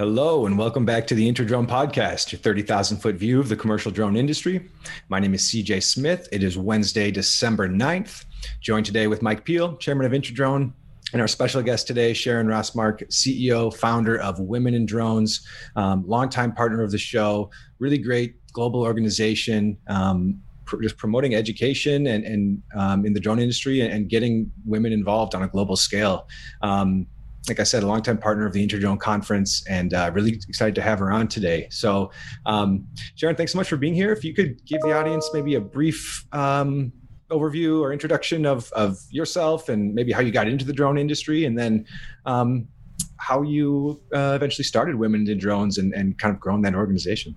Hello, and welcome back to the Interdrone Podcast, your 30,000 foot view of the commercial drone industry. My name is CJ Smith. It is Wednesday, December 9th. Joined today with Mike Peel, chairman of Interdrone, and our special guest today, Sharon Rossmark, CEO, founder of Women in Drones, um, longtime partner of the show, really great global organization. Um, just promoting education and, and um, in the drone industry and, and, getting women involved on a global scale. Um, like I said, a longtime partner of the Interdrone Conference, and uh, really excited to have her on today. So, um, Sharon, thanks so much for being here. If you could give the audience maybe a brief um, overview or introduction of, of yourself and maybe how you got into the drone industry, and then um, how you uh, eventually started Women in Drones and, and kind of grown that organization.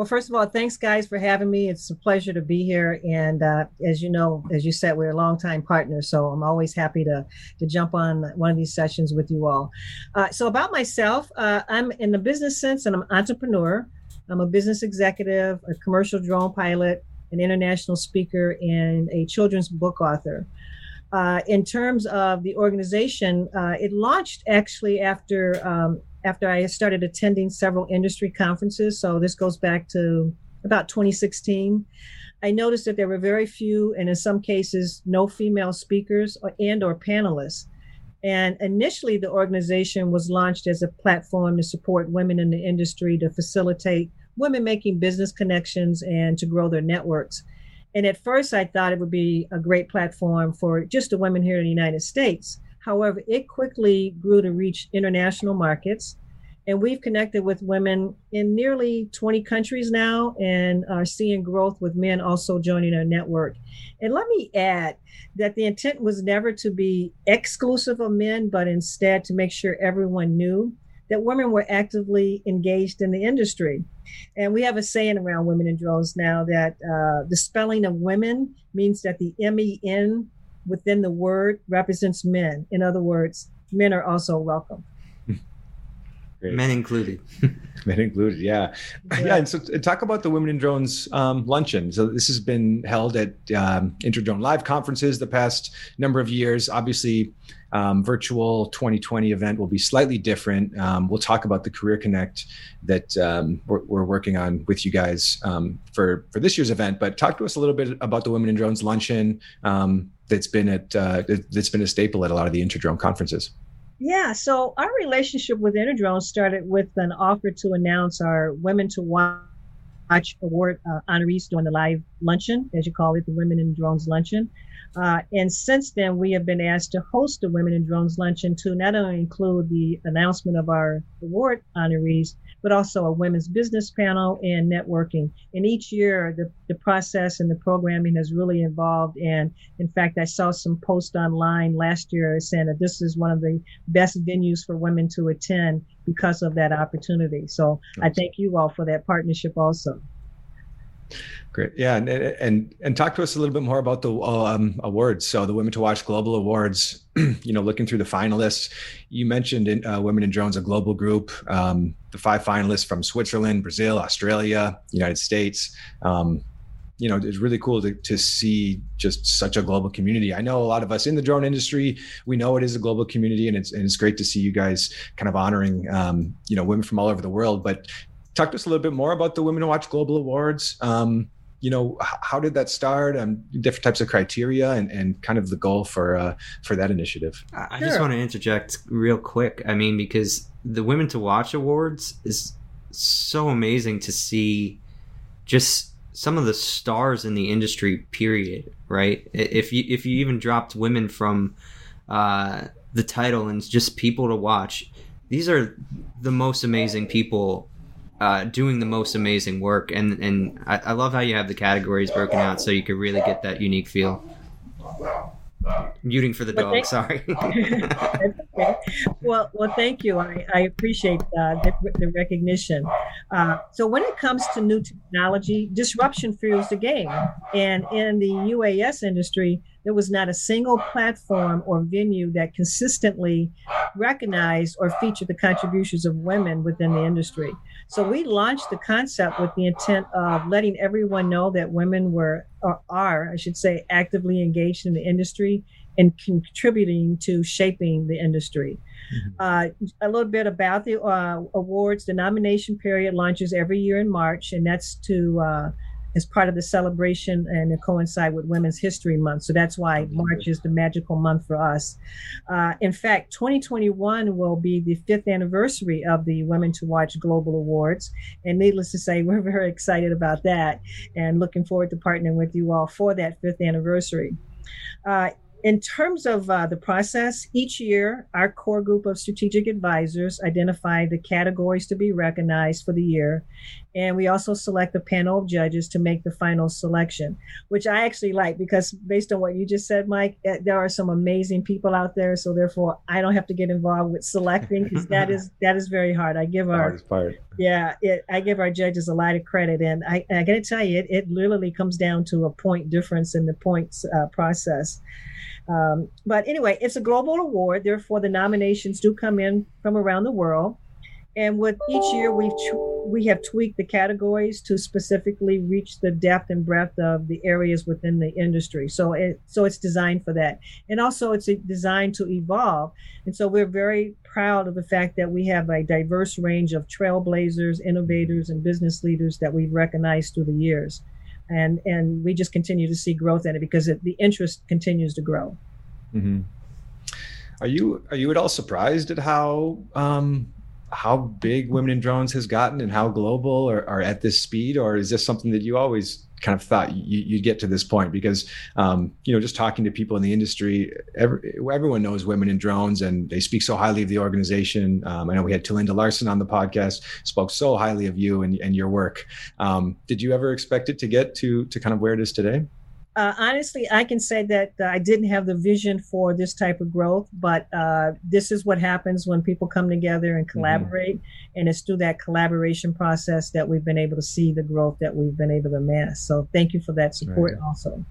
Well, first of all, thanks guys for having me. It's a pleasure to be here. And uh, as you know, as you said, we're a longtime partners, so I'm always happy to to jump on one of these sessions with you all. Uh, so about myself, uh, I'm in the business sense, and I'm an entrepreneur. I'm a business executive, a commercial drone pilot, an international speaker, and a children's book author. Uh, in terms of the organization, uh, it launched actually after um, after I started attending several industry conferences. So this goes back to about 2016. I noticed that there were very few, and in some cases, no female speakers or, and or panelists. And initially, the organization was launched as a platform to support women in the industry to facilitate women making business connections and to grow their networks. And at first, I thought it would be a great platform for just the women here in the United States. However, it quickly grew to reach international markets. And we've connected with women in nearly 20 countries now and are seeing growth with men also joining our network. And let me add that the intent was never to be exclusive of men, but instead to make sure everyone knew that women were actively engaged in the industry. And we have a saying around women in drones now that uh, the spelling of women means that the M E N within the word represents men. In other words, men are also welcome. Great. Men included. Men included, yeah. yeah. yeah. and so talk about the Women in Drones um, luncheon. So this has been held at um, Interdrone Live conferences the past number of years. Obviously, um, virtual 2020 event will be slightly different. Um, we'll talk about the Career Connect that um, we're, we're, working on with you guys um, for for this year's event. But talk to us a little bit about the Women in Drones luncheon um, that's been at uh, that's been a staple at a lot of the Interdrone conferences. Yeah, so our relationship with Interdrone started with an offer to announce our Women to Watch Award uh, honorees during the live luncheon, as you call it, the Women in Drones luncheon. Uh, and since then, we have been asked to host the Women in Drones luncheon to not only include the announcement of our award honorees, but also a women's business panel and networking. And each year, the, the process and the programming has really evolved. And in fact, I saw some posts online last year saying that this is one of the best venues for women to attend because of that opportunity. So I thank you all for that partnership also. Great. Yeah, and, and and talk to us a little bit more about the um, awards. So the Women to Watch Global Awards. you know, looking through the finalists, you mentioned in, uh, Women in Drones, a global group. Um, the five finalists from Switzerland, Brazil, Australia, United States. Um, you know, it's really cool to, to see just such a global community. I know a lot of us in the drone industry, we know it is a global community, and it's and it's great to see you guys kind of honoring, um, you know, women from all over the world. But talk to us a little bit more about the Women to Watch Global Awards. Um, you know, how did that start? Um, different types of criteria and, and kind of the goal for uh, for that initiative. I sure. just want to interject real quick. I mean, because the Women to Watch Awards is so amazing to see just some of the stars in the industry period right if you if you even dropped women from uh, the title and just people to watch these are the most amazing people uh, doing the most amazing work. And and I, I, love how you have the categories broken out so you could really get that unique feel. Muting for the dog. Sorry. okay. Well, well, thank you. I, I appreciate uh, the, the, recognition. Uh, so, when it comes to new technology, disruption fuels the game. And in the UAS industry, there was not a single platform or venue that consistently recognized or featured the contributions of women within the industry. So we launched the concept with the intent of letting everyone know that women were or are, I should say, actively engaged in the industry and contributing to shaping the industry. industry. Mm-hmm. Uh, a little bit about the uh, awards. The nomination period launches every year in March, and that's to uh, as part of the celebration and to coincide with Women's History Month. So that's why March is the magical month for us. Uh, in fact, 2021 will be the fifth anniversary of the Women to Watch Global Awards. And needless to say, we're very excited about that and looking forward to partnering with you all for that fifth anniversary. Uh, in terms of uh, the process, each year our core group of strategic advisors identify the categories to be recognized for the year. And we also select a panel of judges to make the final selection, which I actually like because based on what you just said, Mike, eh, there are some amazing people out there. So therefore, I don't have to get involved with selecting because that is that is very hard. I give our yeah, it, I give our judges a lot of credit, and I, I got to tell you, it, it literally comes down to a point difference in the points uh, process. Um, but anyway, it's a global award. Therefore, the nominations do come in from around the world. And with each year, we've we have tweaked the categories to specifically reach the depth and breadth of the areas within the industry. So it so it's designed for that, and also it's designed to evolve. And so we're very proud of the fact that we have a diverse range of trailblazers, innovators, and business leaders that we've recognized through the years and and we just continue to see growth in it because it, the interest continues to grow. Mm-hmm. Are you are you at all surprised at how um, how big women in drones has gotten and how global or, or at this speed, or is this something that you always kind of thought you, would get to this point because um, you know just talking to people in the industry every, everyone knows women in drones and they speak so highly of the organization. Um, i know we had Talinda Larson on the podcast spoke so highly of you and, and your work. Um, did you ever expect it to get to to kind of where it is today uh, honestly, I can say that uh, I didn't have the vision for this type of growth, but uh, this is what happens when people come together and mm-hmm. collaborate. Mm-hmm. And it's through that collaboration process that we've been able to see the growth that we've been able to amass. So thank you for that support right. also.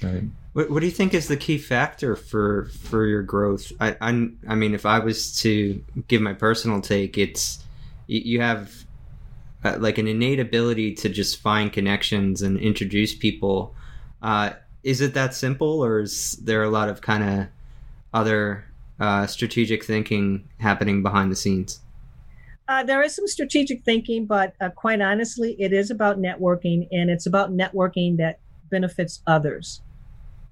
Right. What, what, do you think is the key factor for for your growth? I, I, I mean, if I was to give my personal take, it's you have uh, like an innate ability to just find connections and introduce people uh, is it that simple, or is there a lot of kind of other uh, strategic thinking happening behind the scenes? Uh, there is some strategic thinking, but uh, quite honestly, it is about networking, and it's about networking that benefits others.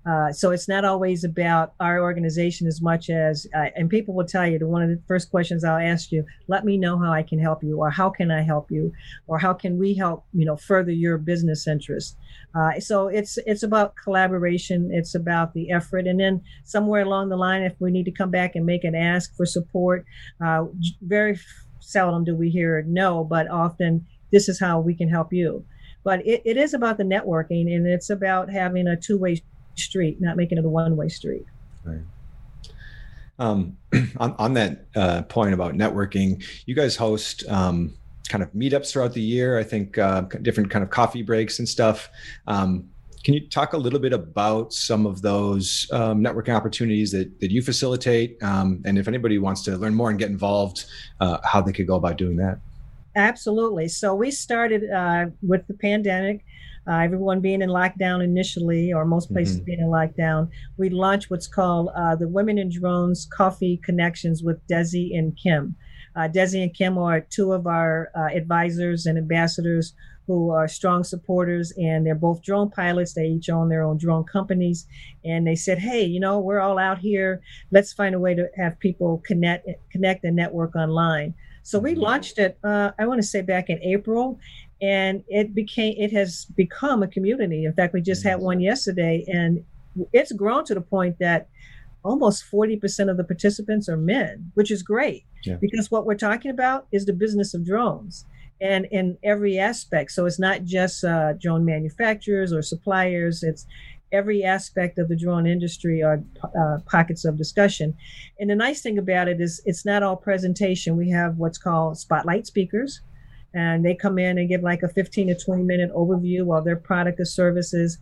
Uh, so it's not always about our organization as much as, uh, and people will tell you that one of the first questions I'll ask you, let me know how I can help you, or how can I help you, or how can we help, you know, further your business interests. Uh, so it's it's about collaboration, it's about the effort, and then somewhere along the line, if we need to come back and make an ask for support, uh, very seldom do we hear no, but often this is how we can help you. But it, it is about the networking, and it's about having a two-way street, not making it a one way street. Right. Um, on, on that uh, point about networking, you guys host um, kind of meetups throughout the year. I think uh, different kind of coffee breaks and stuff. Um, can you talk a little bit about some of those um, networking opportunities that, that you facilitate? Um, and if anybody wants to learn more and get involved, uh, how they could go about doing that? Absolutely. So we started uh, with the pandemic uh, everyone being in lockdown initially, or most places mm-hmm. being in lockdown, we launched what's called uh, the Women in Drones Coffee Connections with Desi and Kim. Uh, Desi and Kim are two of our uh, advisors and ambassadors who are strong supporters, and they're both drone pilots. They each own their own drone companies, and they said, "Hey, you know, we're all out here. Let's find a way to have people connect, connect, and network online." So we mm-hmm. launched it. Uh, I want to say back in April, and it became it has become a community. In fact we just had one yesterday and it's grown to the point that almost 40% of the participants are men which is great yeah. because what we're talking about is the business of drones and in every aspect. So it's not just uh, drone manufacturers or suppliers. It's every aspect of the drone industry are uh, pockets of discussion. And the nice thing about it is it's not all presentation. We have what's called spotlight speakers and they come in and give like a 15 to 20 minute overview of their product or services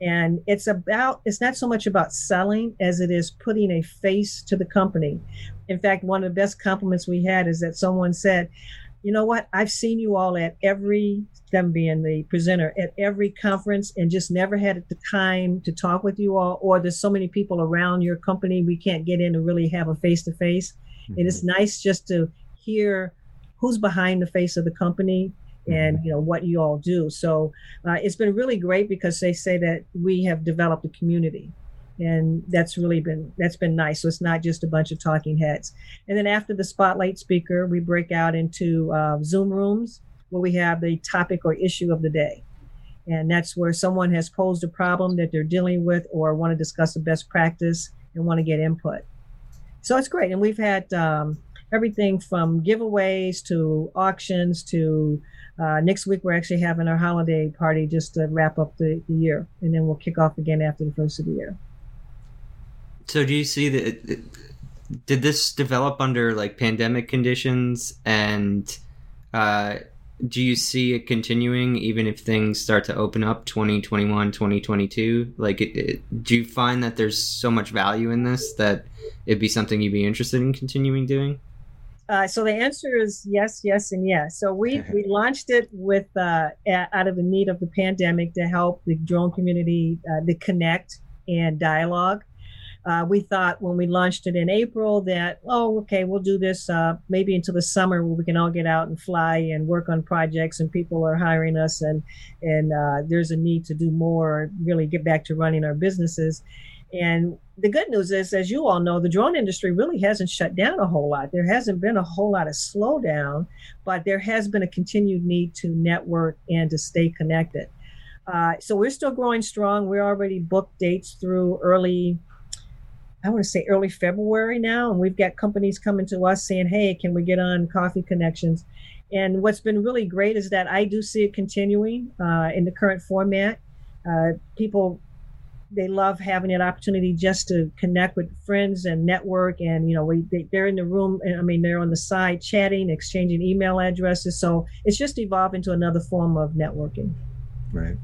and it's about it's not so much about selling as it is putting a face to the company in fact one of the best compliments we had is that someone said you know what i've seen you all at every them being the presenter at every conference and just never had the time to talk with you all or there's so many people around your company we can't get in to really have a face to face. And it's mm-hmm. nice just to hear who's behind the face of the company and mm-hmm. you know what you all do. So uh, it's been really great because they say that we have developed a community and that's really been that's been nice. So it's not just a bunch of talking heads. And then after the spotlight speaker we break out into uh, zoom rooms where we have the topic or issue of the day. And that's where someone has posed a problem that they're dealing with or want to discuss a best practice and want to get input. So it's great. And we've had um, everything from giveaways to auctions to uh, next week we're actually having our holiday party just to wrap up the, the year and then we'll kick off again after the first of the year so do you see that? Did this develop under like pandemic conditions, and uh, do you see it continuing even if things start to open up 2021, 2022? Like, it, it, do you find that there's so much value in this that it'd be something you'd be interested in continuing doing? Uh, so the answer is yes, yes, and yes. So we we launched it with uh, out of the need of the pandemic to help the drone community uh, to connect and dialogue. Uh, we thought when we launched it in April that, oh, okay, we'll do this uh, maybe until the summer where we can all get out and fly and work on projects and people are hiring us and and uh, there's a need to do more, really get back to running our businesses. And the good news is, as you all know, the drone industry really hasn't shut down a whole lot. There hasn't been a whole lot of slowdown, but there has been a continued need to network and to stay connected. Uh, so we're still growing strong. We're already booked dates through early I want to say early February now, and we've got companies coming to us saying, "Hey, can we get on Coffee Connections?" And what's been really great is that I do see it continuing uh, in the current format. Uh, people they love having an opportunity just to connect with friends and network and you know we they, they're in the room i mean they're on the side chatting exchanging email addresses. So it's just evolved into another form of networking. Right.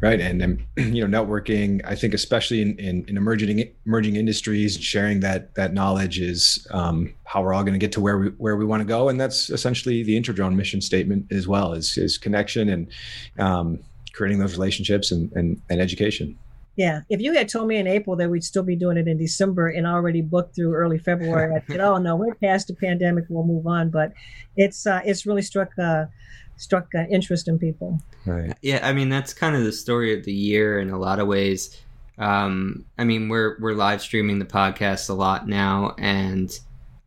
Right. And, and you know networking i think especially in, in, in emerging emerging industries sharing that that knowledge is um, how we're all going to get to where we where we want to go. And that's essentially the interdrone mission statement as well is is connection and um, creating those relationships and, and, and education yeah, if you had told me in April that we'd still be doing it in December and already booked through early February, I said, "Oh no, we're past the pandemic. We'll move on." But it's uh, it's really struck uh, struck uh, interest in people. Right. Yeah, I mean that's kind of the story of the year in a lot of ways. Um, I mean we're we're live streaming the podcast a lot now, and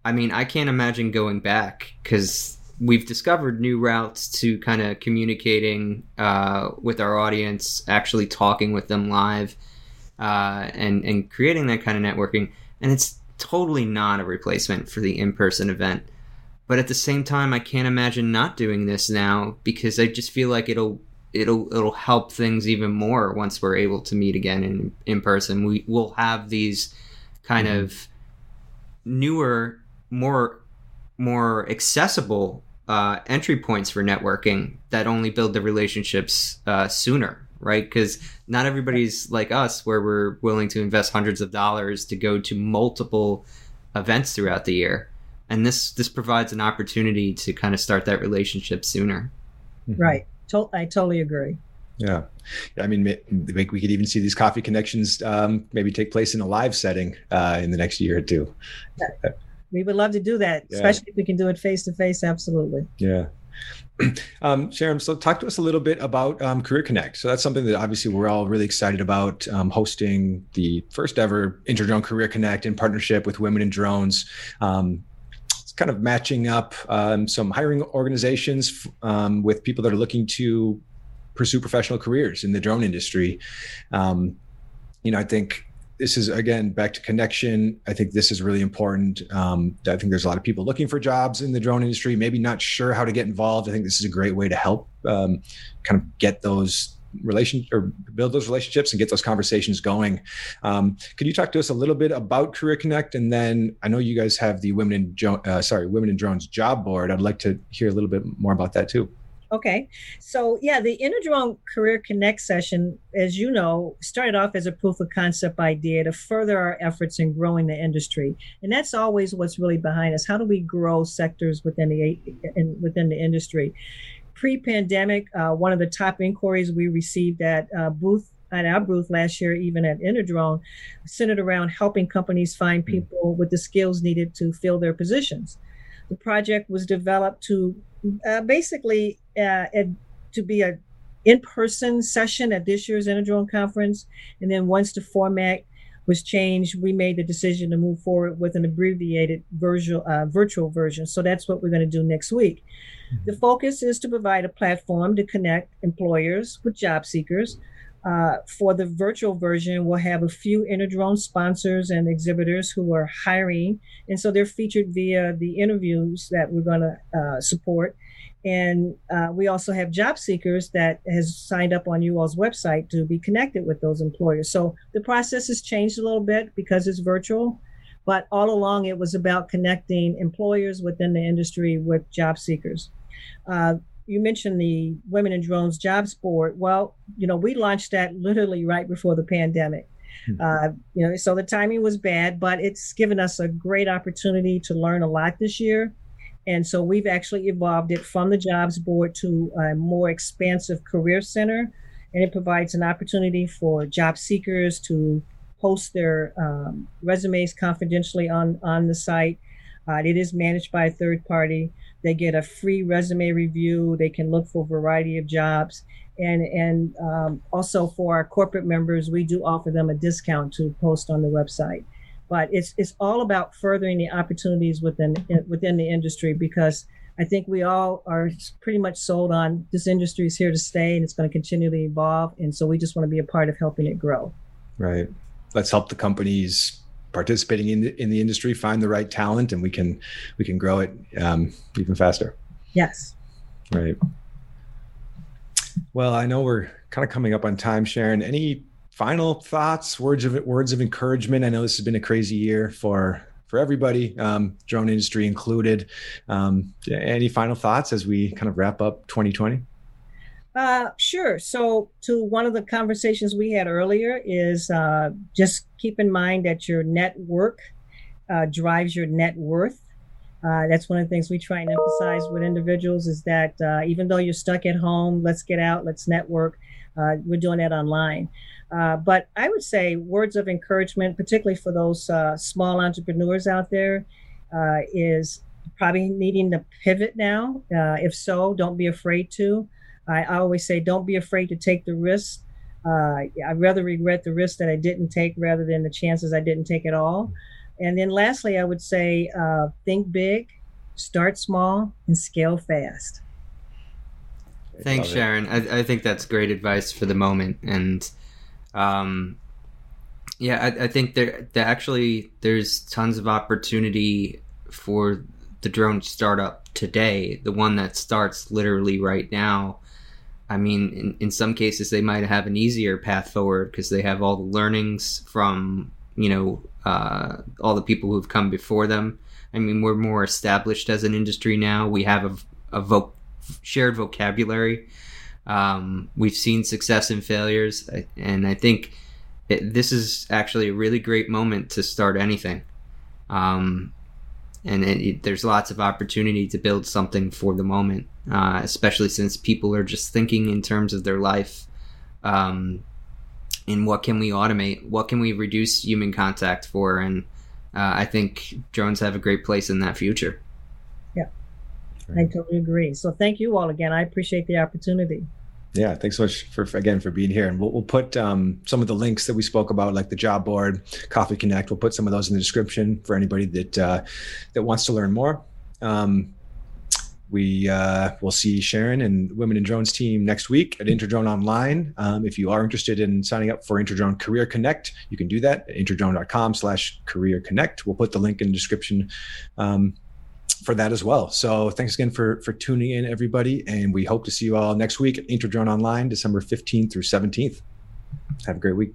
I mean I can't imagine going back because we've discovered new routes to kind of communicating uh, with our audience, actually talking with them live, uh, and and creating that kind of networking. And it's totally not a replacement for the in person event. But at the same time, I can't imagine not doing this now because I just feel like it'll it'll it'll help things even more once we're able to meet again in in person. We will have these kind mm-hmm. of newer, more more accessible uh, entry points for networking that only build the relationships uh, sooner, right? Because not everybody's like us, where we're willing to invest hundreds of dollars to go to multiple events throughout the year. And this this provides an opportunity to kind of start that relationship sooner. Mm-hmm. right. To- i totally agree. Yeah. I mean we could even see these coffee connections um, maybe take place in a live setting uh, in the next year or two we would love to do that yeah. especially if we can do it face to face absolutely yeah um, Sharon, so talk to us a little bit about um, Career Connect. So that's something that obviously we're all really excited about um, hosting the first ever Interdrone Career Connect in partnership with Women in Drones. Um, kind of matching up um, some hiring organizations um, with people that are looking to pursue professional careers in the drone industry. Um, you know, I think this is again back to connection. I think this is really important. Um, I think there's a lot of people looking for jobs in the drone industry, maybe not sure how to get involved. I think this is a great way to help um, kind of get those relation or build those relationships and get those conversations going. Um, could you talk to us a little bit about Career Connect? And then I know you guys have the Women in jo- uh, sorry Women in Drones job board. I'd like to hear a little bit more about that too. Okay. So, yeah, the Interdrone Career Connect session, as you know, started off as a proof of concept idea to further our efforts in growing the industry. And that's always what's really behind us. How do we grow sectors within the in, within the industry? pre-pandemic, uh, one of the top inquiries we received at uh, booth at our booth last year, even at Interdrone, centered around helping companies find hmm. people with the skills needed to fill their positions. The project was developed to uh, basically uh, to be a in-person session at this year's Interdrone conference, and then once the format was changed, we made the decision to move forward with an abbreviated virtual uh, virtual version. So that's what we're going to do next week. Mm-hmm. The focus is to provide a platform to connect employers with job seekers. Uh, for the virtual version, we'll have a few Interdrone sponsors and exhibitors who are hiring, and so they're featured via the interviews that we're going to uh, support and uh, we also have job seekers that has signed up on you all's website to be connected with those employers. So the process has changed a little bit because it's virtual, but all along it was about connecting employers within the industry with job seekers. You mentioned the Women in Drones Jobs Board. Well, you know, we launched that literally right before the pandemic. Hmm. Uh, you know, so the timing was bad, but it's given us a great opportunity to learn a lot this year and so we've actually evolved it from the jobs board to a more expansive career center. And it provides an opportunity for job seekers to post their um, resumes confidentially on, on the site. Uh, it is managed by a third party. They get a free resume review. They can look for a variety of jobs. And, and um, also for our corporate members, we do offer them a discount to post on the website but it's it's all about furthering the opportunities within within the industry because I think we all are pretty much sold on this industry is here to stay and it's going to continually evolve, and so we just want to be a part of helping it grow. Right. Let's help the companies participating in the, in the industry find the right talent, and we can we can grow it um, even faster. Yes. Right. Well, I know we're kind of coming up on time, Sharon. Any final thoughts, words of words of encouragement. I know this has been a crazy year for for everybody, um, drone industry included. Um, any final thoughts as we kind of wrap up 2020? Uh, sure. So, to one of the conversations we had earlier is uh, just keep in mind that your network uh, drives your net worth. Uh, that's one of the things we try and emphasize with individuals is that uh, even though you're stuck at home, let's get out, let's network. Uh, we're doing that online. But I would say words of encouragement, particularly for those small entrepreneurs out there, is probably needing to pivot now. If so, don't be afraid to. I, always say, don't be afraid to take the risk. Uh, I'd rather regret the risk that I didn't take rather than the chances I didn't take at all. And then lastly, I would say, think big, start small, and scale fast. Thanks, Sharon. I, I, think that's great advice for the moment. And um, yeah, I, I think there, there actually there's tons of opportunity for the drone startup today. The one that starts literally right now. I mean, in, in some cases, they might have an easier path forward because they have all the learnings from you know uh, all the people who've come before them. I mean, we're more established as an industry now. We have a, a vo- shared vocabulary um, we've seen success and failures, and I think it, this is actually a really great moment to start anything. Um, and it, it, there's lots of opportunity to build something for the moment, uh, especially since people are just thinking in terms of their life. Um, in what can we automate? What can we reduce human contact for? And uh, I think drones have a great place in that future. Yeah, I totally agree. So thank you all again. I appreciate the opportunity. Yeah, thanks so much for again for being here, and we'll, we'll put um, some of the links that we spoke about, like the job board, Coffee Connect. We'll put some of those in the description for anybody that uh, that wants to learn more. Um, we uh, will see Sharon and Women in Drones team next week at Interdrone Online. Um, if you are interested in signing up for Interdrone Career Connect, you can do that at interdrone.com slash career connect. We'll put the link in the description um, for that as well. So thanks again for for tuning in, everybody, and we hope to see you all next week at Interdrone Online, December 15th through 17th. Have a great week.